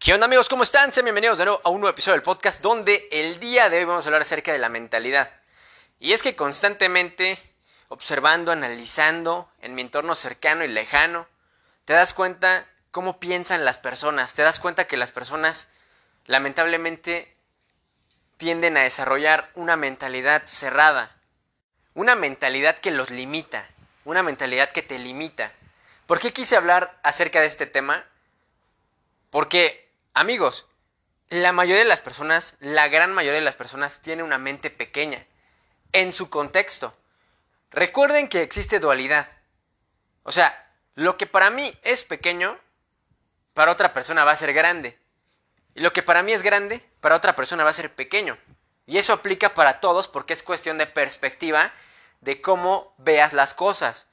¿Qué onda amigos? ¿Cómo están? Sean bienvenidos de nuevo a un nuevo episodio del podcast donde el día de hoy vamos a hablar acerca de la mentalidad. Y es que constantemente, observando, analizando en mi entorno cercano y lejano, te das cuenta cómo piensan las personas, te das cuenta que las personas lamentablemente tienden a desarrollar una mentalidad cerrada, una mentalidad que los limita, una mentalidad que te limita. ¿Por qué quise hablar acerca de este tema? Porque Amigos, la mayoría de las personas, la gran mayoría de las personas tiene una mente pequeña en su contexto. Recuerden que existe dualidad. O sea, lo que para mí es pequeño, para otra persona va a ser grande. Y lo que para mí es grande, para otra persona va a ser pequeño. Y eso aplica para todos porque es cuestión de perspectiva de cómo veas las cosas.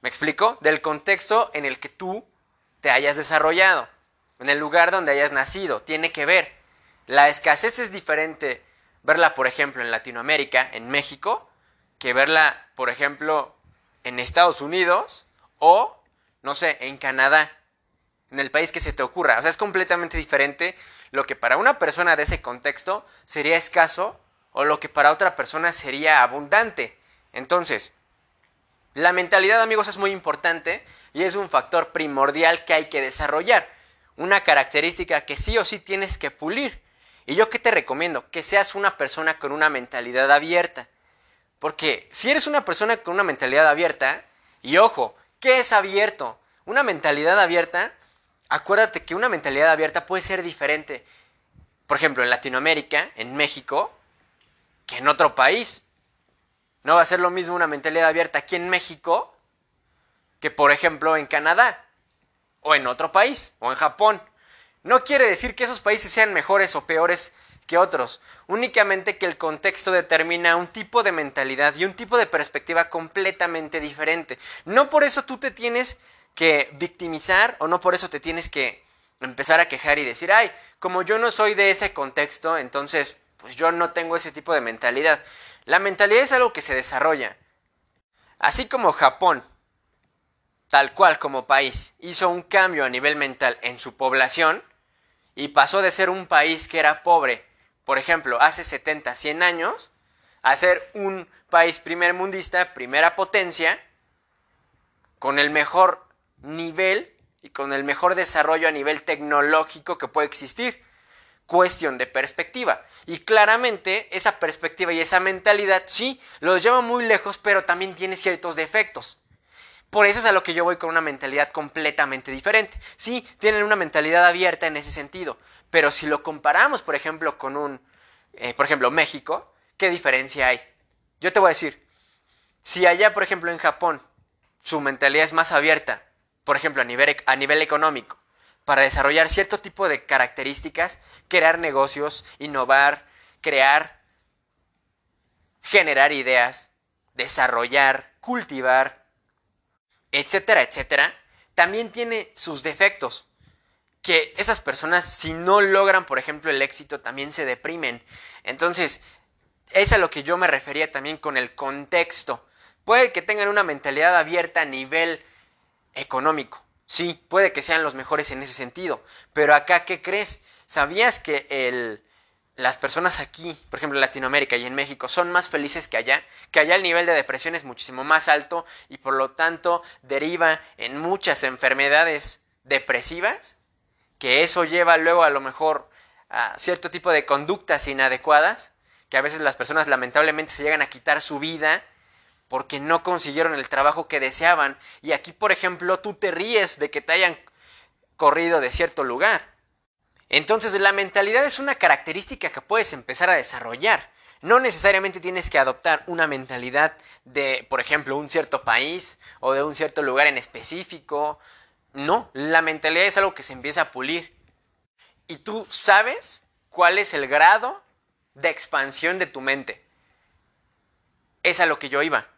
¿Me explico? Del contexto en el que tú te hayas desarrollado en el lugar donde hayas nacido. Tiene que ver. La escasez es diferente verla, por ejemplo, en Latinoamérica, en México, que verla, por ejemplo, en Estados Unidos o, no sé, en Canadá, en el país que se te ocurra. O sea, es completamente diferente lo que para una persona de ese contexto sería escaso o lo que para otra persona sería abundante. Entonces, la mentalidad, amigos, es muy importante y es un factor primordial que hay que desarrollar una característica que sí o sí tienes que pulir. Y yo qué te recomiendo? Que seas una persona con una mentalidad abierta. Porque si eres una persona con una mentalidad abierta, y ojo, ¿qué es abierto? Una mentalidad abierta, acuérdate que una mentalidad abierta puede ser diferente, por ejemplo, en Latinoamérica, en México, que en otro país. No va a ser lo mismo una mentalidad abierta aquí en México que, por ejemplo, en Canadá o en otro país, o en Japón. No quiere decir que esos países sean mejores o peores que otros, únicamente que el contexto determina un tipo de mentalidad y un tipo de perspectiva completamente diferente. No por eso tú te tienes que victimizar o no por eso te tienes que empezar a quejar y decir, ay, como yo no soy de ese contexto, entonces pues yo no tengo ese tipo de mentalidad. La mentalidad es algo que se desarrolla. Así como Japón tal cual como país, hizo un cambio a nivel mental en su población y pasó de ser un país que era pobre, por ejemplo, hace 70, 100 años, a ser un país primer mundista, primera potencia, con el mejor nivel y con el mejor desarrollo a nivel tecnológico que puede existir. Cuestión de perspectiva. Y claramente esa perspectiva y esa mentalidad sí los lleva muy lejos, pero también tiene ciertos defectos. Por eso es a lo que yo voy con una mentalidad completamente diferente. Sí, tienen una mentalidad abierta en ese sentido, pero si lo comparamos, por ejemplo, con un, eh, por ejemplo, México, ¿qué diferencia hay? Yo te voy a decir, si allá, por ejemplo, en Japón, su mentalidad es más abierta, por ejemplo, a nivel, a nivel económico, para desarrollar cierto tipo de características, crear negocios, innovar, crear, generar ideas, desarrollar, cultivar, etcétera, etcétera, también tiene sus defectos. Que esas personas, si no logran, por ejemplo, el éxito, también se deprimen. Entonces, es a lo que yo me refería también con el contexto. Puede que tengan una mentalidad abierta a nivel económico. Sí, puede que sean los mejores en ese sentido. Pero acá, ¿qué crees? ¿Sabías que el, las personas aquí, por ejemplo en Latinoamérica y en México, son más felices que allá, que allá el nivel de depresión es muchísimo más alto y por lo tanto deriva en muchas enfermedades depresivas, que eso lleva luego a lo mejor a cierto tipo de conductas inadecuadas, que a veces las personas lamentablemente se llegan a quitar su vida porque no consiguieron el trabajo que deseaban. Y aquí por ejemplo tú te ríes de que te hayan corrido de cierto lugar entonces la mentalidad es una característica que puedes empezar a desarrollar. No necesariamente tienes que adoptar una mentalidad de, por ejemplo, un cierto país o de un cierto lugar en específico. No, la mentalidad es algo que se empieza a pulir. Y tú sabes cuál es el grado de expansión de tu mente. Es a lo que yo iba.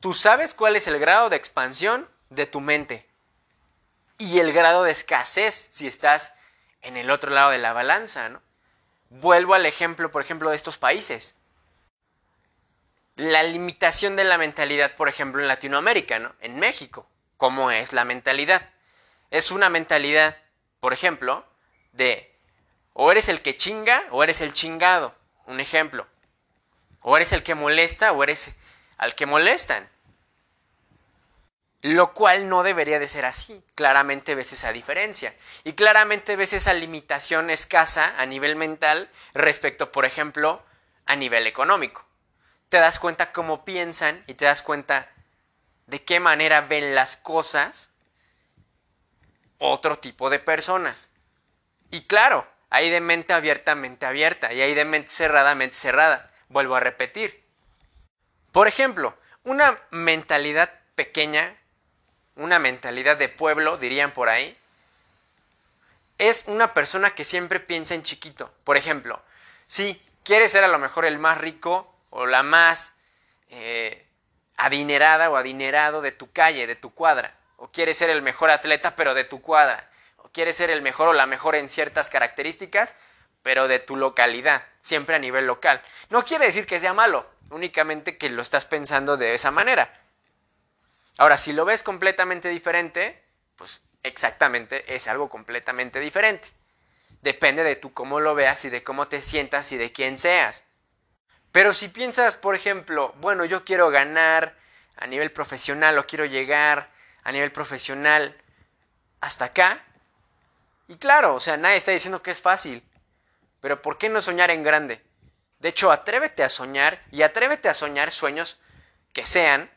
Tú sabes cuál es el grado de expansión de tu mente. Y el grado de escasez si estás en el otro lado de la balanza, ¿no? Vuelvo al ejemplo, por ejemplo, de estos países. La limitación de la mentalidad, por ejemplo, en Latinoamérica, ¿no? En México. ¿Cómo es la mentalidad? Es una mentalidad, por ejemplo, de o eres el que chinga o eres el chingado. Un ejemplo. O eres el que molesta o eres al que molestan. Lo cual no debería de ser así. Claramente ves esa diferencia. Y claramente ves esa limitación escasa a nivel mental respecto, por ejemplo, a nivel económico. Te das cuenta cómo piensan y te das cuenta de qué manera ven las cosas otro tipo de personas. Y claro, hay de mente abierta, mente abierta, y hay de mente cerrada, mente cerrada. Vuelvo a repetir. Por ejemplo, una mentalidad pequeña, una mentalidad de pueblo, dirían por ahí, es una persona que siempre piensa en chiquito. Por ejemplo, si quieres ser a lo mejor el más rico o la más eh, adinerada o adinerado de tu calle, de tu cuadra, o quieres ser el mejor atleta pero de tu cuadra, o quieres ser el mejor o la mejor en ciertas características, pero de tu localidad, siempre a nivel local. No quiere decir que sea malo, únicamente que lo estás pensando de esa manera. Ahora, si lo ves completamente diferente, pues exactamente es algo completamente diferente. Depende de tú cómo lo veas y de cómo te sientas y de quién seas. Pero si piensas, por ejemplo, bueno, yo quiero ganar a nivel profesional o quiero llegar a nivel profesional hasta acá, y claro, o sea, nadie está diciendo que es fácil, pero ¿por qué no soñar en grande? De hecho, atrévete a soñar y atrévete a soñar sueños que sean,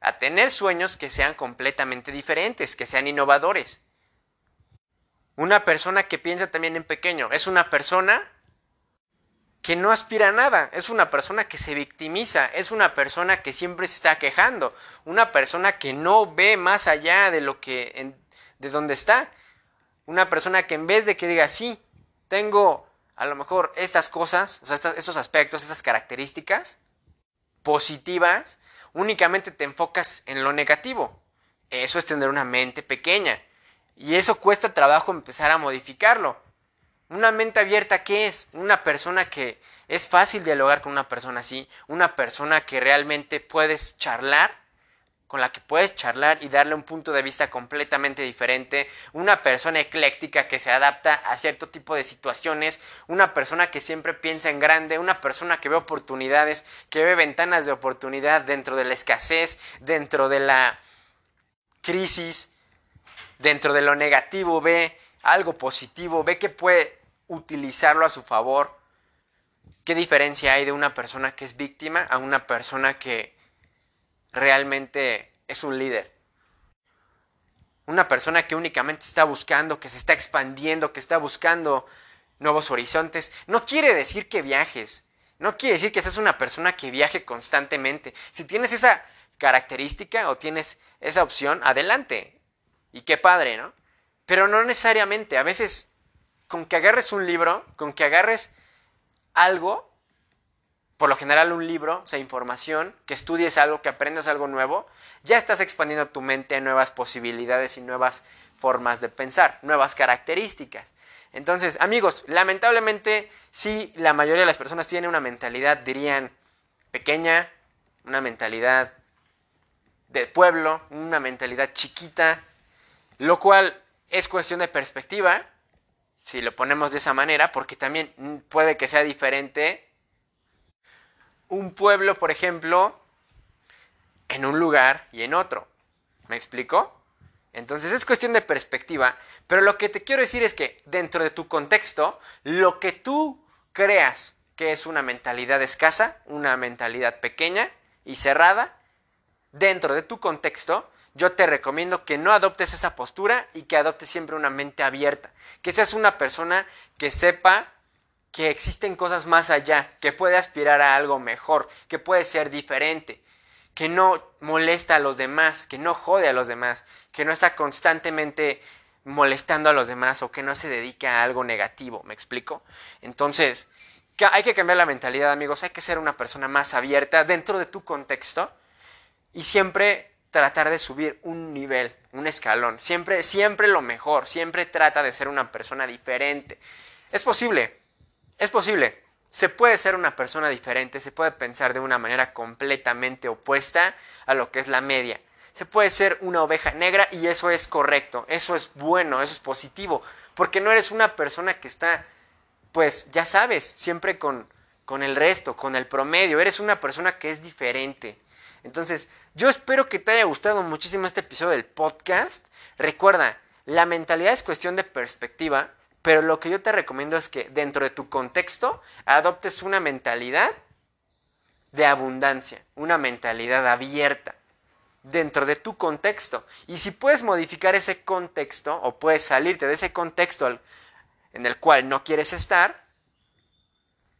a tener sueños que sean completamente diferentes, que sean innovadores. Una persona que piensa también en pequeño es una persona que no aspira a nada, es una persona que se victimiza, es una persona que siempre se está quejando, una persona que no ve más allá de lo que de donde está, una persona que en vez de que diga sí, tengo a lo mejor estas cosas, o sea, estos aspectos, estas características positivas, únicamente te enfocas en lo negativo. Eso es tener una mente pequeña. Y eso cuesta trabajo empezar a modificarlo. Una mente abierta, ¿qué es? Una persona que es fácil dialogar con una persona así, una persona que realmente puedes charlar, con la que puedes charlar y darle un punto de vista completamente diferente, una persona ecléctica que se adapta a cierto tipo de situaciones, una persona que siempre piensa en grande, una persona que ve oportunidades, que ve ventanas de oportunidad dentro de la escasez, dentro de la crisis, dentro de lo negativo, ve algo positivo, ve que puede utilizarlo a su favor. ¿Qué diferencia hay de una persona que es víctima a una persona que realmente es un líder? Una persona que únicamente está buscando, que se está expandiendo, que está buscando nuevos horizontes. No quiere decir que viajes. No quiere decir que seas una persona que viaje constantemente. Si tienes esa característica o tienes esa opción, adelante. Y qué padre, ¿no? Pero no necesariamente. A veces con que agarres un libro, con que agarres algo, por lo general un libro, o sea, información, que estudies algo, que aprendas algo nuevo, ya estás expandiendo tu mente a nuevas posibilidades y nuevas formas de pensar, nuevas características. Entonces, amigos, lamentablemente, sí, la mayoría de las personas tienen una mentalidad, dirían, pequeña, una mentalidad de pueblo, una mentalidad chiquita, lo cual es cuestión de perspectiva, si lo ponemos de esa manera, porque también puede que sea diferente un pueblo, por ejemplo, en un lugar y en otro. ¿Me explico? Entonces es cuestión de perspectiva, pero lo que te quiero decir es que dentro de tu contexto, lo que tú creas que es una mentalidad escasa, una mentalidad pequeña y cerrada, dentro de tu contexto, yo te recomiendo que no adoptes esa postura y que adoptes siempre una mente abierta, que seas una persona que sepa que existen cosas más allá, que puede aspirar a algo mejor, que puede ser diferente, que no molesta a los demás, que no jode a los demás, que no está constantemente molestando a los demás o que no se dedica a algo negativo, ¿me explico? Entonces, hay que cambiar la mentalidad, amigos, hay que ser una persona más abierta dentro de tu contexto y siempre tratar de subir un nivel, un escalón. Siempre, siempre lo mejor, siempre trata de ser una persona diferente. Es posible, es posible. Se puede ser una persona diferente, se puede pensar de una manera completamente opuesta a lo que es la media. Se puede ser una oveja negra y eso es correcto, eso es bueno, eso es positivo. porque no eres una persona que está, pues ya sabes, siempre con, con el resto, con el promedio, eres una persona que es diferente. Entonces, yo espero que te haya gustado muchísimo este episodio del podcast. Recuerda, la mentalidad es cuestión de perspectiva, pero lo que yo te recomiendo es que dentro de tu contexto adoptes una mentalidad de abundancia, una mentalidad abierta dentro de tu contexto. Y si puedes modificar ese contexto o puedes salirte de ese contexto en el cual no quieres estar,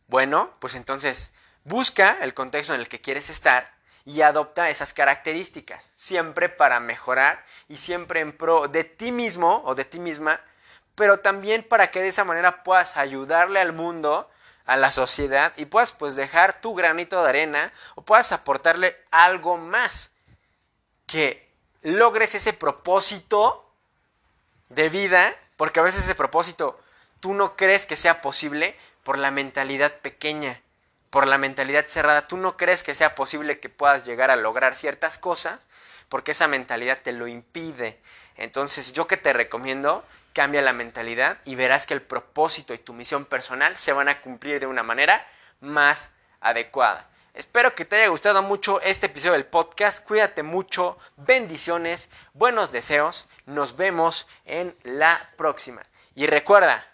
bueno, pues entonces busca el contexto en el que quieres estar y adopta esas características, siempre para mejorar y siempre en pro de ti mismo o de ti misma, pero también para que de esa manera puedas ayudarle al mundo, a la sociedad y puedas pues dejar tu granito de arena o puedas aportarle algo más que logres ese propósito de vida, porque a veces ese propósito tú no crees que sea posible por la mentalidad pequeña, por la mentalidad cerrada. Tú no crees que sea posible que puedas llegar a lograr ciertas cosas porque esa mentalidad te lo impide. Entonces yo que te recomiendo, cambia la mentalidad y verás que el propósito y tu misión personal se van a cumplir de una manera más adecuada. Espero que te haya gustado mucho este episodio del podcast. Cuídate mucho, bendiciones, buenos deseos. Nos vemos en la próxima. Y recuerda,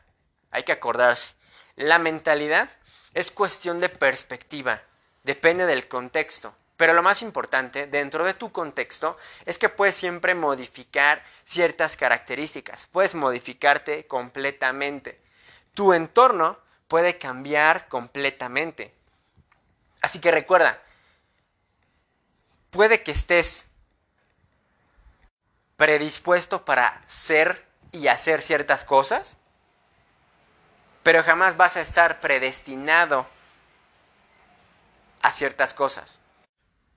hay que acordarse, la mentalidad es cuestión de perspectiva, depende del contexto. Pero lo más importante dentro de tu contexto es que puedes siempre modificar ciertas características, puedes modificarte completamente. Tu entorno puede cambiar completamente. Así que recuerda, puede que estés predispuesto para ser y hacer ciertas cosas, pero jamás vas a estar predestinado a ciertas cosas.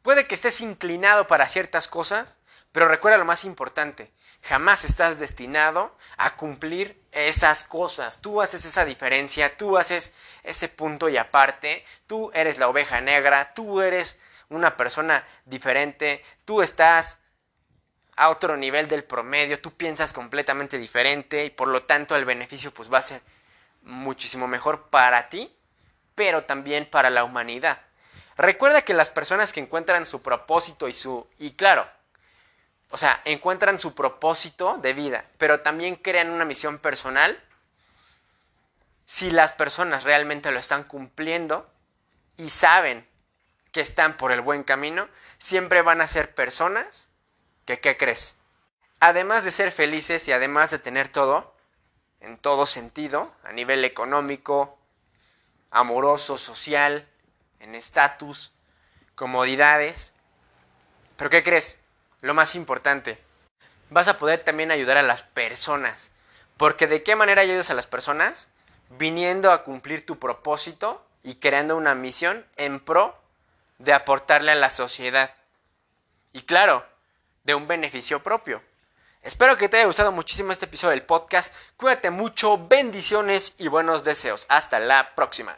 Puede que estés inclinado para ciertas cosas, pero recuerda lo más importante, jamás estás destinado a cumplir esas cosas. Tú haces esa diferencia, tú haces ese punto y aparte, tú eres la oveja negra, tú eres una persona diferente, tú estás a otro nivel del promedio, tú piensas completamente diferente y por lo tanto el beneficio pues va a ser muchísimo mejor para ti, pero también para la humanidad. Recuerda que las personas que encuentran su propósito y su... y claro, o sea, encuentran su propósito de vida, pero también crean una misión personal. Si las personas realmente lo están cumpliendo y saben que están por el buen camino, siempre van a ser personas que, ¿qué crees? Además de ser felices y además de tener todo, en todo sentido, a nivel económico, amoroso, social, en estatus, comodidades. Pero ¿qué crees? Lo más importante, vas a poder también ayudar a las personas. Porque ¿de qué manera ayudas a las personas? Viniendo a cumplir tu propósito y creando una misión en pro de aportarle a la sociedad. Y claro, de un beneficio propio. Espero que te haya gustado muchísimo este episodio del podcast. Cuídate mucho, bendiciones y buenos deseos. Hasta la próxima.